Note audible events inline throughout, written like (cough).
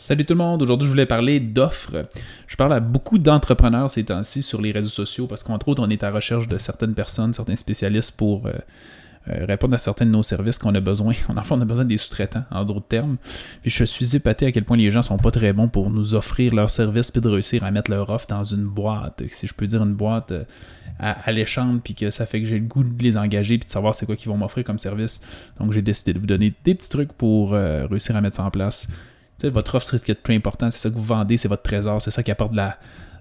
Salut tout le monde, aujourd'hui je voulais parler d'offres. Je parle à beaucoup d'entrepreneurs ces temps-ci sur les réseaux sociaux parce qu'entre autres on est à recherche de certaines personnes, certains spécialistes pour euh, euh, répondre à certains de nos services qu'on a besoin. (laughs) En fait, on a besoin des sous-traitants, en d'autres termes. Puis je suis épaté à quel point les gens sont pas très bons pour nous offrir leurs services puis de réussir à mettre leur offre dans une boîte. Si je peux dire une boîte euh, alléchante puis que ça fait que j'ai le goût de les engager puis de savoir c'est quoi qu'ils vont m'offrir comme service. Donc j'ai décidé de vous donner des petits trucs pour réussir à mettre ça en place votre offre, c'est ce qui est le plus important. C'est ça que vous vendez, c'est votre trésor. C'est ça qui apporte de,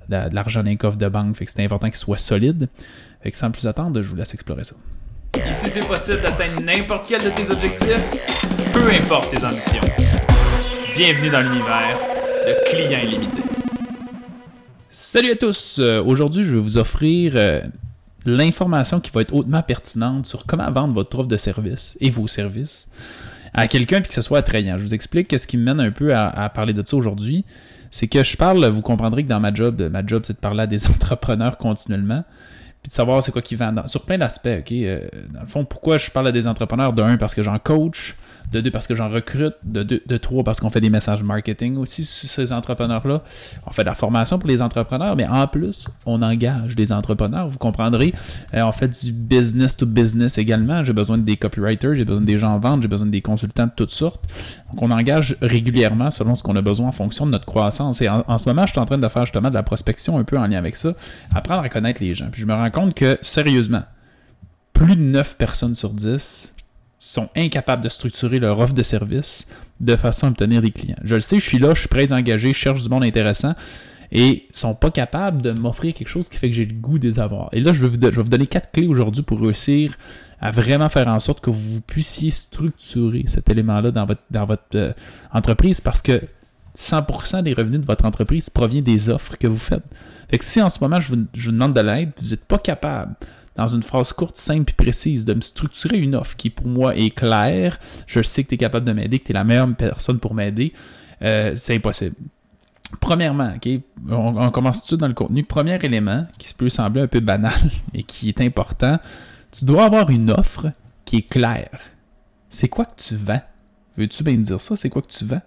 l'argent dans un coffre de banque. Fait que c'est important qu'il soit solide. Fait que sans plus attendre, je vous laisse explorer ça. Ici, c'est possible d'atteindre n'importe quel de tes objectifs, peu importe tes ambitions. Bienvenue dans l'univers de clients illimités. Salut à tous! Euh, aujourd'hui, je vais vous offrir euh, l'information qui va être hautement pertinente sur comment vendre votre offre de service et vos services à quelqu'un puis que ce soit attrayant. Je vous explique ce qui me mène un peu à, parler de ça aujourd'hui. C'est que je parle, vous comprendrez que dans ma job, ma job c'est de parler à des (laughs) entrepreneurs continuellement puis de savoir c'est quoi qui vendent sur plein d'aspects, ok? Euh, dans le fond, pourquoi je parle à des entrepreneurs? De un, parce que j'en coach, de deux, parce que j'en recrute, de, deux, de trois, parce qu'on fait des messages marketing aussi sur ces entrepreneurs-là. On fait de la formation pour les entrepreneurs, mais en plus, on engage des entrepreneurs, vous comprendrez. Euh, on fait du business to business également. J'ai besoin des copywriters, j'ai besoin des gens en vente, j'ai besoin des consultants de toutes sortes. Donc, on engage régulièrement selon ce qu'on a besoin en fonction de notre croissance. Et en, ce moment, je suis en train de faire justement de la prospection un peu en lien avec ça, apprendre à connaître les gens. Puis je me rends compte que, sérieusement, plus de 9 personnes sur 10 sont incapables de structurer leur offre de service de façon à obtenir des clients. Je le sais, je suis là, je suis prêt à engager, je cherche du monde intéressant et sont pas capables de m'offrir quelque chose qui fait que j'ai le goût des avoir. Et là, je vais vous, donner quatre clés aujourd'hui pour réussir à vraiment faire en sorte que vous puissiez structurer cet élément-là dans votre, euh, entreprise parce que 100% des revenus de votre entreprise provient des offres que vous faites. Fait si en ce moment je vous, je vous demande de l'aide, vous n'êtes pas capable dans une phrase courte, simple et précise, de me structurer une offre qui pour moi est claire, je sais que tu es capable de m'aider, que tu es la meilleure personne pour m'aider, euh, c'est impossible. Premièrement, on, commence tout dans le contenu. Premier élément qui peut sembler un peu banal (laughs) et qui est important, tu dois avoir une offre qui est claire. C'est quoi que tu vends? Veux-tu bien me dire ça? C'est quoi que tu vends?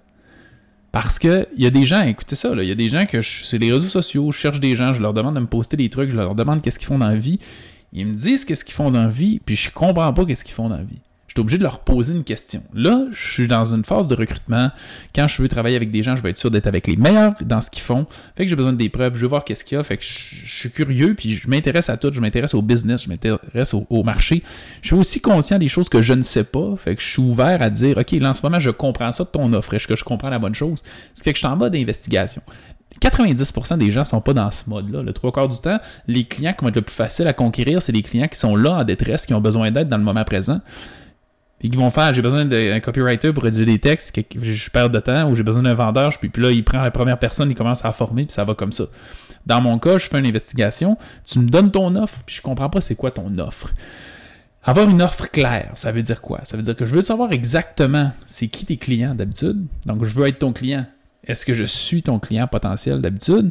Parce que il y a des gens, écoutez ça, il y a des gens que c'est les réseaux sociaux, je cherche des gens, je leur demande de me poster des trucs, je leur demande qu'est-ce qu'ils font dans la vie. Ils me disent qu'est-ce qu'ils font dans la vie, puis je comprends pas qu'est-ce qu'ils font dans la vie. Je suis obligé de leur poser une question. Là, je suis dans une phase de recrutement. Quand je veux travailler avec des gens, je veux être sûr d'être avec les meilleurs dans ce qu'ils font. Fait que j'ai besoin des preuves, je veux voir qu'est-ce qu'il y a. Fait que je, suis curieux, puis je m'intéresse à tout. Je m'intéresse au business, je m'intéresse au, marché. Je suis aussi conscient des choses que je ne sais pas. Fait que je suis ouvert à dire, OK, là, en ce moment, je comprends ça de ton offre. Est-ce que je comprends la bonne chose? Ce fait que je suis en mode d'investigation. 90% des gens sont pas dans ce mode-là. Le trois quarts du temps, les clients qui vont être le plus facile à conquérir, c'est les clients qui sont là en détresse, qui ont besoin d'aide dans le moment présent. Puis qui vont faire, j'ai besoin d'un copywriter pour rédiger des textes, je perds de temps, ou j'ai besoin d'un vendeur, puis, puis là, il prend la première personne, il commence à former, puis ça va comme ça. Dans mon cas, je fais une investigation, tu me donnes ton offre, puis je comprends pas c'est quoi ton offre. Avoir une offre claire, ça veut dire quoi? Ça veut dire que je veux savoir exactement c'est qui tes clients d'habitude. Donc, je veux être ton client. Est-ce que je suis ton client potentiel d'habitude?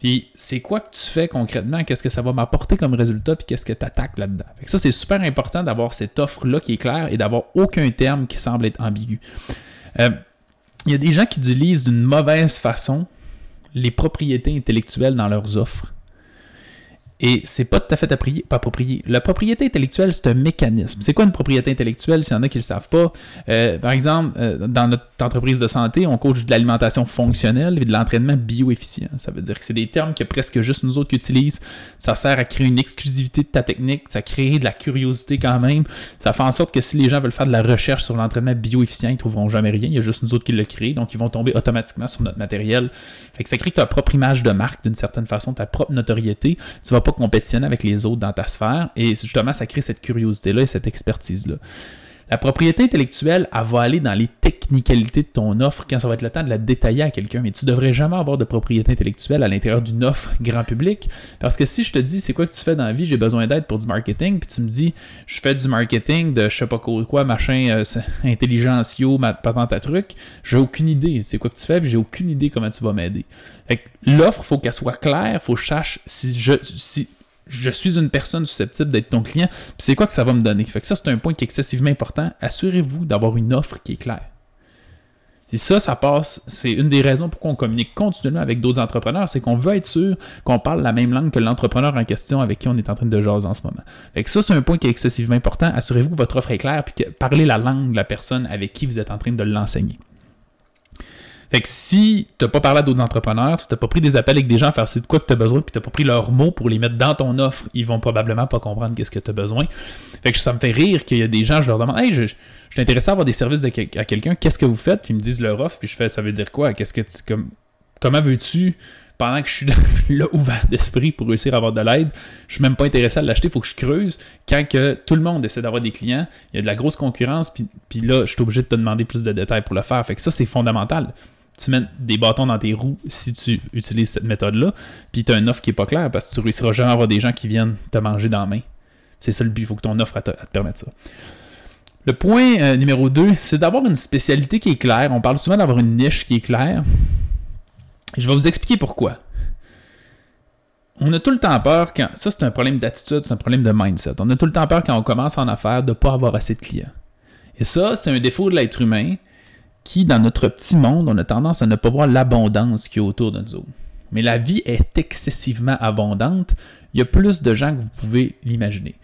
Puis c'est quoi que tu fais concrètement? Qu'est-ce que ça va m'apporter comme résultat? Puis qu'est-ce que tu attaques là-dedans? ça, c'est super important d'avoir cette offre-là qui est claire et d'avoir aucun terme qui semble être ambigu. Euh, il y a des gens qui utilisent d'une mauvaise façon les propriétés intellectuelles dans leurs offres. Et c'est pas tout à fait approprié. La propriété intellectuelle, c'est un mécanisme. C'est quoi une propriété intellectuelle s'il y en a qui le savent pas? Euh, par exemple, euh, dans notre entreprise de santé, on coach de l'alimentation fonctionnelle et de l'entraînement bioefficient. Ça veut dire que c'est des termes que presque juste nous autres qui utilisent. Ça sert à créer une exclusivité de ta technique, ça crée de la curiosité quand même. Ça fait en sorte que si les gens veulent faire de la recherche sur l'entraînement bioefficient, ils trouveront jamais rien. Il y a juste nous autres qui le créent, donc ils vont tomber automatiquement sur notre matériel. Fait que ça crée ta propre image de marque d'une certaine façon, ta propre notoriété. Tu vas pas compétitionner avec les autres dans ta sphère. Et justement, ça crée cette curiosité-là et cette expertise-là. La propriété intellectuelle, elle va aller dans les technicalités de ton offre quand ça va être le temps de la détailler à quelqu'un. Mais tu devrais jamais avoir de propriété intellectuelle à l'intérieur d'une offre grand public. Parce que si je te dis c'est quoi que tu fais dans la vie, j'ai besoin d'aide pour du marketing, puis tu me dis je fais du marketing de je sais pas quoi, machin, euh, intelligentio, patente à truc, j'ai aucune idée c'est quoi que tu fais, puis j'ai aucune idée comment tu vas m'aider. L'offre, faut qu'elle soit claire, faut que je sache si je si je suis une personne susceptible d'être ton client, puis c'est quoi que ça va me donner? Fait ça, c'est un point qui est excessivement important. Assurez-vous d'avoir une offre qui est claire. Puis ça, ça passe, c'est une des raisons pourquoi on communique continuellement avec d'autres entrepreneurs, c'est qu'on veut être sûr qu'on parle la même langue que l'entrepreneur en question avec qui on est en train de jaser en ce moment. Fait que ça, c'est un point qui est excessivement important. Assurez-vous que votre offre est claire, puis que parlez la langue de la personne avec qui vous êtes en train de l'enseigner. Fait que si t'as pas parlé à d'autres entrepreneurs, si t'as pas pris des appels avec des gens à faire c'est de quoi que t'as besoin, puis t'as pas pris leurs mots pour les mettre dans ton offre, ils vont probablement pas comprendre qu'est-ce que t'as besoin. Fait que ça me fait rire qu'il y a des gens, je leur demande, hey, je, je suis intéressé à avoir des services à quelqu'un, qu'est-ce que vous faites? Puis ils me disent leur offre, puis je fais, ça veut dire quoi? Qu'est-ce que tu, comme, comment veux-tu, pendant que je suis (laughs) là ouvert d'esprit pour réussir à avoir de l'aide, je suis même pas intéressé à l'acheter, il faut que je creuse. Quand que tout le monde essaie d'avoir des clients, il y a de la grosse concurrence, puis, puis là, je suis obligé de te demander plus de détails pour le faire. Fait que ça, c'est fondamental tu mets des bâtons dans tes roues si tu utilises cette méthode-là, puis tu as une offre qui n'est pas claire parce que tu réussiras jamais à avoir des gens qui viennent te manger dans la main. C'est ça le but, il faut que ton offre te, permette ça. Le point euh, numéro 2, c'est d'avoir une spécialité qui est claire. On parle souvent d'avoir une niche qui est claire. Je vais vous expliquer pourquoi. On a tout le temps peur quand. Ça, c'est un problème d'attitude, c'est un problème de mindset. On a tout le temps peur quand on commence en affaires de ne pas avoir assez de clients. Et ça, c'est un défaut de l'être humain qui, dans notre petit monde, on a tendance à ne pas voir l'abondance qui est autour de nous Mais la vie est excessivement abondante. Il y a plus de gens que vous pouvez l'imaginer.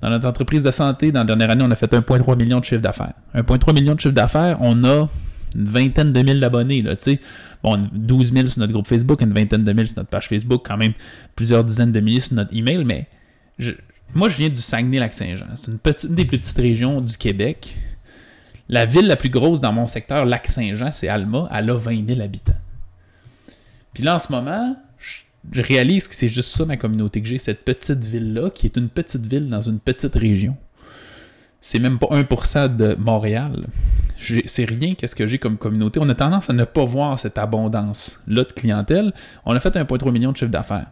Dans notre entreprise de santé, dans la dernière année, on a fait 1,3 million de chiffre d'affaires. 1,3 million de chiffre d'affaires, on a une vingtaine de mille d'abonnés. Bon, 12 000 sur notre groupe Facebook, une vingtaine de mille sur notre page Facebook, quand même plusieurs dizaines de milliers sur notre email. Mais moi, je viens du Saguenay-Lac-Saint-Jean. C'est une, petite, une des plus petites régions du Québec. La ville la plus grosse dans mon secteur, Lac-Saint-Jean, c'est Alma. Elle a 20 000 habitants. Puis là, en ce moment, je réalise que c'est juste ça ma communauté que j'ai, cette petite ville-là, qui est une petite ville dans une petite région. C'est même pas 1% de Montréal. C'est rien qu'est-ce que j'ai comme communauté. On a tendance à ne pas voir cette abondance-là de clientèle. On a fait 1,3 million de chiffre d'affaires.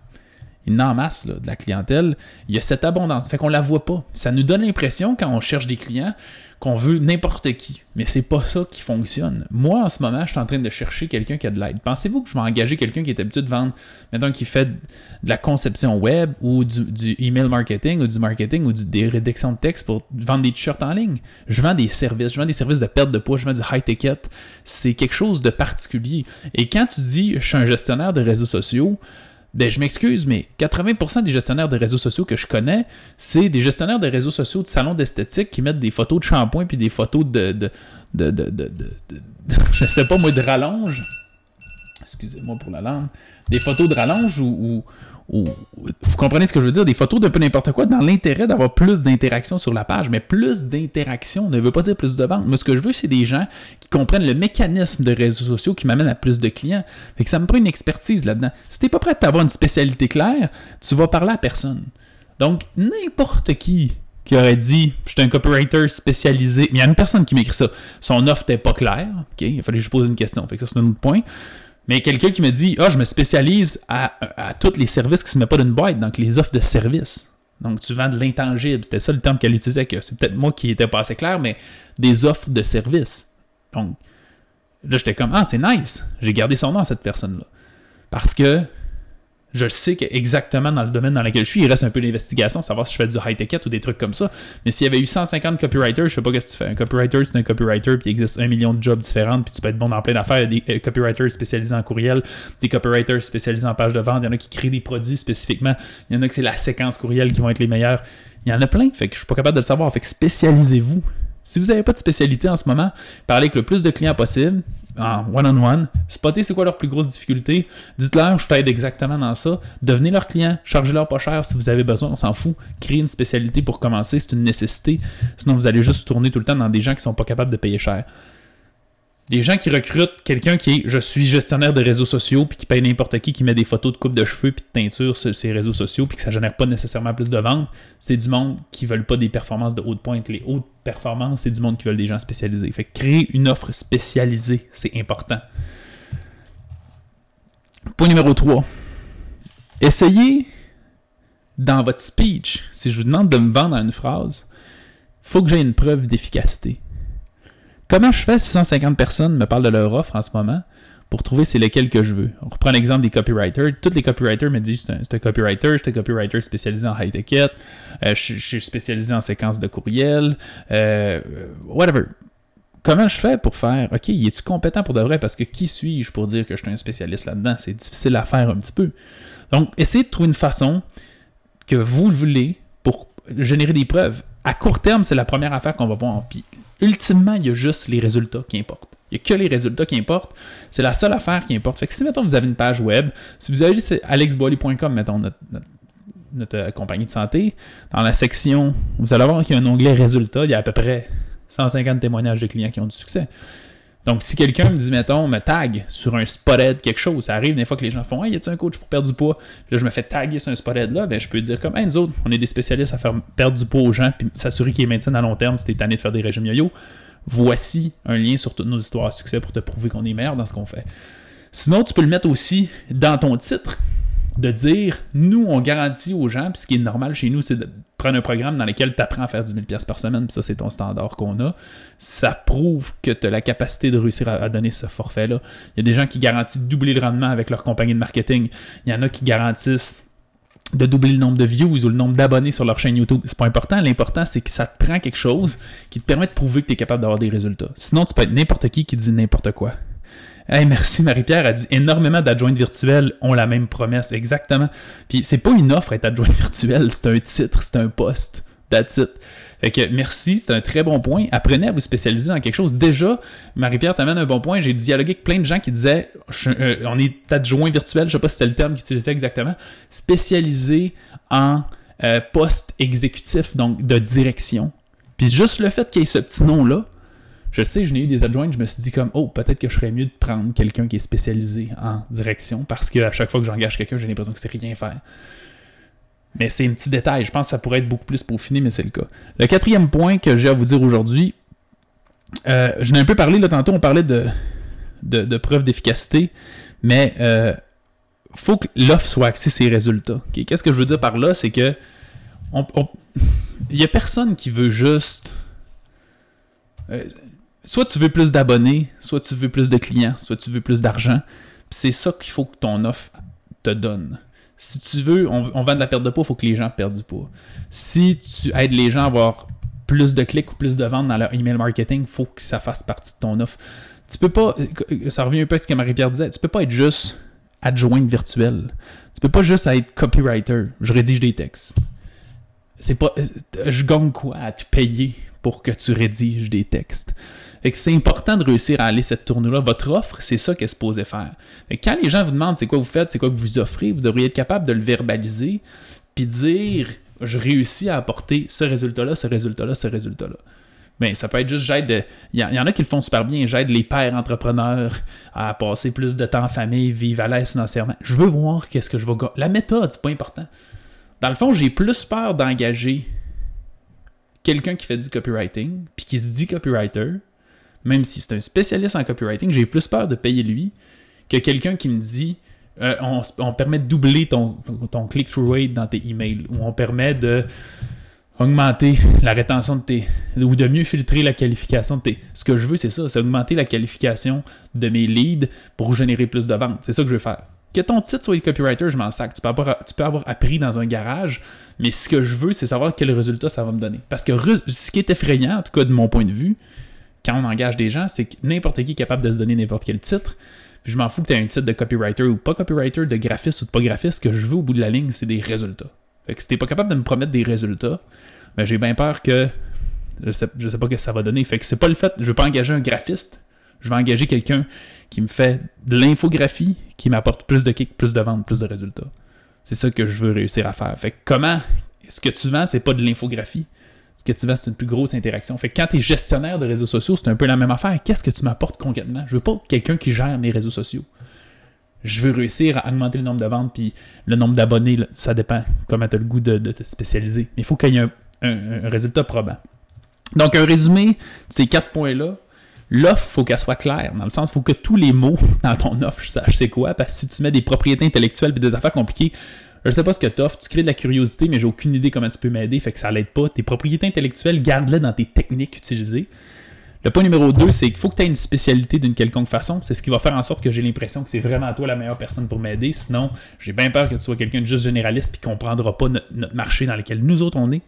Il en masse de la clientèle. Il y a cette abondance. Fait qu'on la voit pas. Ça nous donne l'impression, quand on cherche des clients, qu'on veut n'importe qui. Mais c'est pas ça qui fonctionne. Moi, en ce moment, je suis en train de chercher quelqu'un qui a de l'aide. Pensez-vous que je vais engager quelqu'un qui est habitué de vendre, mettons, qui fait de la conception web ou du, email marketing ou du marketing ou des rédactions de texte pour vendre des t-shirts en ligne? Je vends des services. Je vends des services de perte de poids. Je vends du high ticket. C'est quelque chose de particulier. Et quand tu dis, je suis un gestionnaire de réseaux sociaux, ben, je m'excuse, mais 80% des gestionnaires de réseaux sociaux que je connais, c'est des gestionnaires de réseaux sociaux de salons d'esthétique qui mettent des photos de shampoing puis des photos de, de, de, de, de, (laughs) je sais pas moi, de rallonge. Excusez-moi pour la langue. Des photos de rallonge ou, vous comprenez ce que je veux dire, des photos de peu n'importe quoi dans l'intérêt d'avoir plus d'interaction sur la page. Mais plus d'interaction ne veut pas dire plus de ventes. Moi, ce que je veux, c'est des gens qui comprennent le mécanisme de réseaux sociaux qui m'amène à plus de clients. Fait que ça me prend une expertise là-dedans. Si t'es pas prêt à avoir une spécialité claire, tu vas parler à personne. Donc, n'importe qui qui aurait dit je suis un copywriter spécialisé. Mais il y a une personne qui m'écrit ça. Son offre n'était pas claire. Il fallait que je une question. Fait que ça, c'est un autre point. Mais quelqu'un qui me dit Ah, je me spécialise à, tous les services qui se mettent pas d'une boîte, donc les offres de services. Donc, tu vends de l'intangible. C'était ça le terme qu'elle utilisait, que c'est peut-être moi qui n'étais pas assez clair, mais des offres de services. Donc, là, j'étais comme Ah, c'est nice. J'ai gardé son nom cette personne-là. Parce que je sais qu'exactement dans le domaine dans lequel je suis, il reste un peu d'investigation, savoir si je fais du high ticket ou des trucs comme ça. Mais s'il y avait eu 150 copywriters, je sais pas qu'est-ce que tu fais. Un copywriter, c'est un copywriter, puis il existe un million de jobs différents, puis tu peux être bon dans plein d'affaires. Il y a des euh, copywriters spécialisés en courriel, des copywriters spécialisés en page de vente, il y en a qui créent des produits spécifiquement, il y en a que c'est la séquence courriel qui vont être les meilleurs. Il y en a plein, fait que je suis pas capable de le savoir. Fait que spécialisez-vous. Si vous n'avez pas de spécialité en ce moment, parlez avec le plus de clients possible, en one-on-one, spotter c'est quoi leur plus grosse difficulté, dites-leur je t'aide exactement dans ça, devenez leur client, chargez-leur pas cher. Si vous avez besoin, on s'en fout, créez une spécialité pour commencer, c'est une nécessité, sinon vous allez juste tourner tout le temps dans des gens qui sont pas capables de payer cher. Les gens qui recrutent quelqu'un qui est je suis gestionnaire de réseaux sociaux puis qui paye n'importe qui qui met des photos de coupe de cheveux puis de teinture sur ses réseaux sociaux puis que ça génère pas nécessairement plus de ventes, c'est du monde qui veulent pas des performances de haute pointe. Les hautes performances, c'est du monde qui veulent des gens spécialisés. Fait que créer une offre spécialisée, c'est important. Point numéro 3. Essayez dans votre speech, si je vous demande de me vendre une phrase, faut que j'ai une preuve d'efficacité. Comment je fais si 150 personnes me parlent de leur offre en ce moment pour trouver c'est lequel que je veux? On reprend l'exemple des copywriters. Tous les copywriters me disent c'est un, copywriter, je suis un copywriter spécialisé en high ticket, euh, je, suis spécialisé en séquence de courriel, euh, whatever. comment je fais pour faire, OK, es-tu compétent pour de vrai? Parce que qui suis-je pour dire que je suis un spécialiste là-dedans? C'est difficile à faire un petit peu. Donc, essayez de trouver une façon que vous le voulez pour générer des preuves. À court terme, c'est la première affaire qu'on va voir. Puis, ultimement, il y a juste les résultats qui importent. Il n'y a que les résultats qui importent. C'est la seule affaire qui importe. Fait que si, mettons, vous avez une page web, si vous allez sur alexboily.com, mettons, notre, notre, euh, compagnie de santé, dans la section, vous allez voir qu'il y a un onglet résultats. Il y a à peu près 150 témoignages de clients qui ont du succès. Donc, si quelqu'un me dit, mettons, me tag sur un spotted quelque chose, ça arrive des fois que les gens font, hey, y a-tu un coach pour perdre du poids? Puis là, je me fais taguer sur un spotted là, ben, je peux dire comme, hey, nous autres, on est des spécialistes à faire perdre du poids aux gens, puis s'assurer qu'ils maintiennent à long terme si t'es tanné de faire des régimes yo-yo. Voici un lien sur toutes nos histoires à succès pour te prouver qu'on est meilleur dans ce qu'on fait. Sinon, tu peux le mettre aussi dans ton titre de dire nous, on garantit aux gens, puis ce qui est normal chez nous, c'est de prendre un programme dans lequel tu apprends à faire 10 000 par semaine, puis ça, c'est ton standard qu'on a. Ça prouve que tu as la capacité de réussir à, donner ce forfait-là. Il y a des gens qui garantissent de doubler le rendement avec leur compagnie de marketing. Il y en a qui garantissent de doubler le nombre de views ou le nombre d'abonnés sur leur chaîne YouTube. C'est pas important. L'important, c'est que ça te prend quelque chose qui te permet de prouver que tu es capable d'avoir des résultats. Sinon, tu peux être n'importe qui qui dit n'importe quoi. Hey, merci Marie-Pierre a dit énormément d'adjointes virtuelles ont la même promesse, exactement. Puis c'est pas une offre être adjointe virtuelle, c'est un titre, c'est un poste. That's it. Fait que merci, c'est un très bon point. Apprenez à vous spécialiser dans quelque chose. Déjà, Marie-Pierre t'amène un bon point. J'ai dialogué avec plein de gens qui disaient euh, on est adjoint virtuel, je sais pas si c'était le terme qu'ils utilisaient exactement, spécialisé en euh, poste exécutif, donc de direction. Puis juste le fait qu'il y ait ce petit nom-là, je sais, je n'ai eu des adjoints, je me suis dit comme, oh, peut-être que je serais mieux de prendre quelqu'un qui est spécialisé en direction, parce qu'à chaque fois que j'engage quelqu'un, j'ai l'impression que c'est rien faire. Mais c'est un petit détail, je pense que ça pourrait être beaucoup plus peaufiné, mais c'est le cas. Le quatrième point que j'ai à vous dire aujourd'hui, euh, je n'ai un peu parlé là tantôt, on parlait de, de, preuves d'efficacité, mais euh, faut que l'offre soit axée sur ses résultats. Qu'est-ce que je veux dire par là? C'est que (laughs) il n'y a personne qui veut juste. Euh, soit tu veux plus d'abonnés, soit tu veux plus de clients, soit tu veux plus d'argent. C'est ça qu'il faut que ton offre te donne. Si tu veux, on, vend de la perte de poids, il faut que les gens perdent du poids. Si tu aides les gens à avoir plus de clics ou plus de ventes dans leur email marketing, il faut que ça fasse partie de ton offre. Tu peux pas, ça revient un peu à ce que Marie-Pierre disait, tu peux pas être juste adjointe virtuelle. Tu peux pas juste être copywriter. Je rédige des textes. C'est pas, je gagne quoi à te payer pour que tu rédiges des textes. Fait c'est important de réussir à aller cette tournée-là. Votre offre, c'est ça qu'elle se posait faire. quand les gens vous demandent c'est quoi vous faites, c'est quoi que vous offrez, vous devriez être capable de le verbaliser, puis dire je réussis à apporter ce résultat-là, ce résultat-là, ce résultat-là. Mais ça peut être juste j'aide. Il y, en a qui le font super bien. J'aide les pères entrepreneurs à passer plus de temps en famille, vivre à l'aise financièrement. Je veux voir qu'est-ce que je vais La méthode, c'est pas important. Dans le fond, j'ai plus peur d'engager quelqu'un qui fait du copywriting, puis qui se dit copywriter, même si c'est un spécialiste en copywriting, j'ai plus peur de payer lui que quelqu'un qui me dit euh, on, permet de doubler ton, click-through rate dans tes emails, ou on permet de augmenter la rétention de tes. ou de mieux filtrer la qualification de tes. Ce que je veux, c'est ça, c'est augmenter la qualification de mes leads pour générer plus de ventes. C'est ça que je veux faire. Que ton titre soit copywriter, je m'en sac. Tu peux, avoir, appris dans un garage, mais ce que je veux, c'est savoir quel résultat ça va me donner. Parce que ce qui est effrayant, en tout cas de mon point de vue, quand on engage des gens, c'est que n'importe qui est capable de se donner n'importe quel titre. Puis je m'en fous que tu aies un titre de copywriter ou pas copywriter, de graphiste ou de pas graphiste. Ce que je veux au bout de la ligne, c'est des résultats. Fait que si t'es pas capable de me promettre des résultats, ben j'ai bien peur que je sais, je sais pas ce que ça va donner. Fait que c'est pas le fait, je veux pas engager un graphiste, je vais engager quelqu'un qui me fait de l'infographie, qui m'apporte plus de kicks, plus de ventes, plus de résultats. C'est ça que je veux réussir à faire. Fait que comment ce que tu vends, c'est pas de l'infographie. Ce que tu vends, c'est une plus grosse interaction. Fait que quand tu es gestionnaire de réseaux sociaux, c'est un peu la même affaire. Qu'est-ce que tu m'apportes concrètement? Je veux pas quelqu'un qui gère mes réseaux sociaux. Je veux réussir à augmenter le nombre de ventes, puis le nombre d'abonnés, ça dépend comment tu as le goût de, te spécialiser. Mais il faut qu'il y ait un, résultat probant. Donc, un résumé de ces quatre points-là. L'offre, il faut qu'elle soit claire, dans le sens, il faut que tous les mots (laughs) dans ton offre, je sache c'est quoi, parce que si tu mets des propriétés intellectuelles et des affaires compliquées, je sais pas ce que t'offres, tu crées de la curiosité, mais j'ai aucune idée comment tu peux m'aider, fait que ça l'aide pas. Tes propriétés intellectuelles, garde-les dans tes techniques utilisées. Le point numéro 2, c'est qu'il faut que tu aies une spécialité d'une quelconque façon. C'est ce qui va faire en sorte que j'ai l'impression que c'est vraiment toi la meilleure personne pour m'aider. Sinon, j'ai bien peur que tu sois quelqu'un de juste généraliste et ne comprendra pas notre marché dans lequel nous autres on est.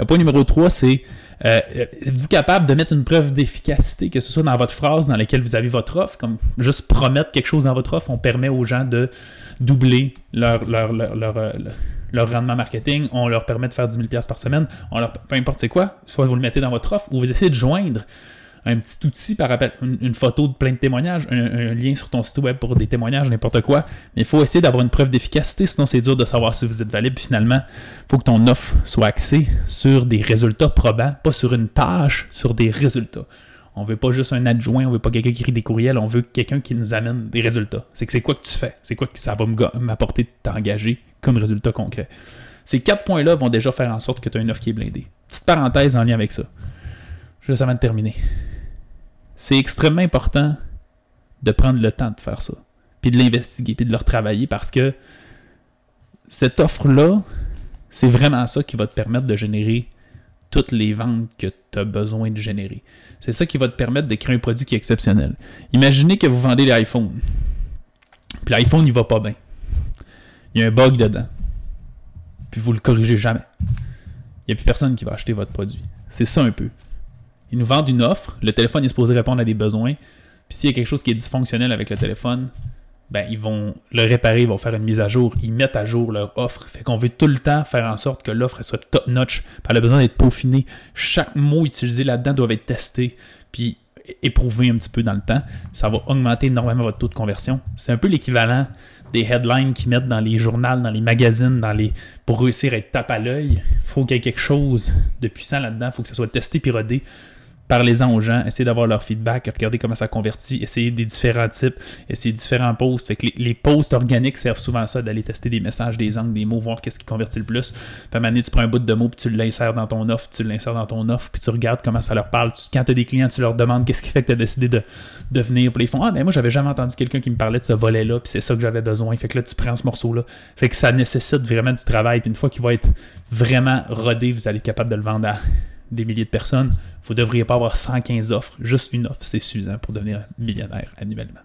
Le point numéro 3, c'est euh, êtes-vous capable de mettre une preuve d'efficacité, que ce soit dans votre phrase dans laquelle vous avez votre offre, comme juste promettre quelque chose dans votre offre, on permet aux gens de doubler leur, euh, rendement marketing, on leur permet de faire 10 000 par semaine, on leur, peu importe c'est quoi, soit vous le mettez dans votre offre ou vous essayez de joindre un petit outil par rappel, une, photo de plein de témoignages, un, lien sur ton site web pour des témoignages, n'importe quoi. Mais il faut essayer d'avoir une preuve d'efficacité, sinon c'est dur de savoir si vous êtes valide. Puis finalement, il faut que ton offre soit axée sur des résultats probants, pas sur une tâche, sur des résultats. On veut pas juste un adjoint, on veut pas quelqu'un qui écrit des courriels, on veut quelqu'un qui nous amène des résultats. C'est que c'est quoi que tu fais? C'est quoi que ça va m'apporter de t'engager comme résultat concret? Ces quatre points-là vont déjà faire en sorte que tu as une offre qui est blindée. Petite parenthèse en lien avec ça. Juste avant de terminer c'est extrêmement important de prendre le temps de faire ça, puis de l'investiguer, puis de le retravailler parce que cette offre-là, c'est vraiment ça qui va te permettre de générer toutes les ventes que tu as besoin de générer. C'est ça qui va te permettre de créer un produit qui est exceptionnel. Imaginez que vous vendez l'iPhone. Puis l'iPhone, il va pas bien. Il y a un bug dedans. Puis vous le corrigez jamais. Il n'y a plus personne qui va acheter votre produit. C'est ça un peu. Ils nous vendent une offre, le téléphone est supposé répondre à des besoins, puis s'il y a quelque chose qui est dysfonctionnel avec le téléphone, ben ils vont le réparer, ils vont faire une mise à jour, ils mettent à jour leur offre. Fait qu'on veut tout le temps faire en sorte que l'offre soit top notch, elle a besoin d'être peaufinée. Chaque mot utilisé là-dedans doit être testé, puis éprouvé un petit peu dans le temps. Ça va augmenter énormément votre taux de conversion. C'est un peu l'équivalent des headlines qu'ils mettent dans les journaux, dans les magazines, dans les pour réussir à être tape à l'œil. Il faut qu'il y ait quelque chose de puissant là-dedans, il faut que ça soit testé puis rodé parlez-en aux gens, essayez d'avoir leur feedback, regardez comment ça convertit, essayez des différents types, essayez différents posts. Fait que les, posts organiques servent souvent à ça, d'aller tester des messages, des angles, des mots, voir qu'est-ce qui convertit le plus. Puis à donné, tu prends un bout de mots, puis tu l'insères dans ton offre, tu l'insères dans ton offre, puis tu regardes comment ça leur parle. quand tu as des clients, tu leur demandes qu'est-ce qui fait que tu as décidé de, venir. Puis ils font Ah, mais moi, j'avais jamais entendu quelqu'un qui me parlait de ce volet-là, puis c'est ça que j'avais besoin. Fait que là, tu prends ce morceau-là. Fait que ça nécessite vraiment du travail. Puis une fois qu'il va être vraiment rodé, vous allez être capable de le vendre à des milliers de personnes, vous ne devriez pas avoir 115 offres. Juste une offre, c'est suffisant pour devenir millionnaire annuellement.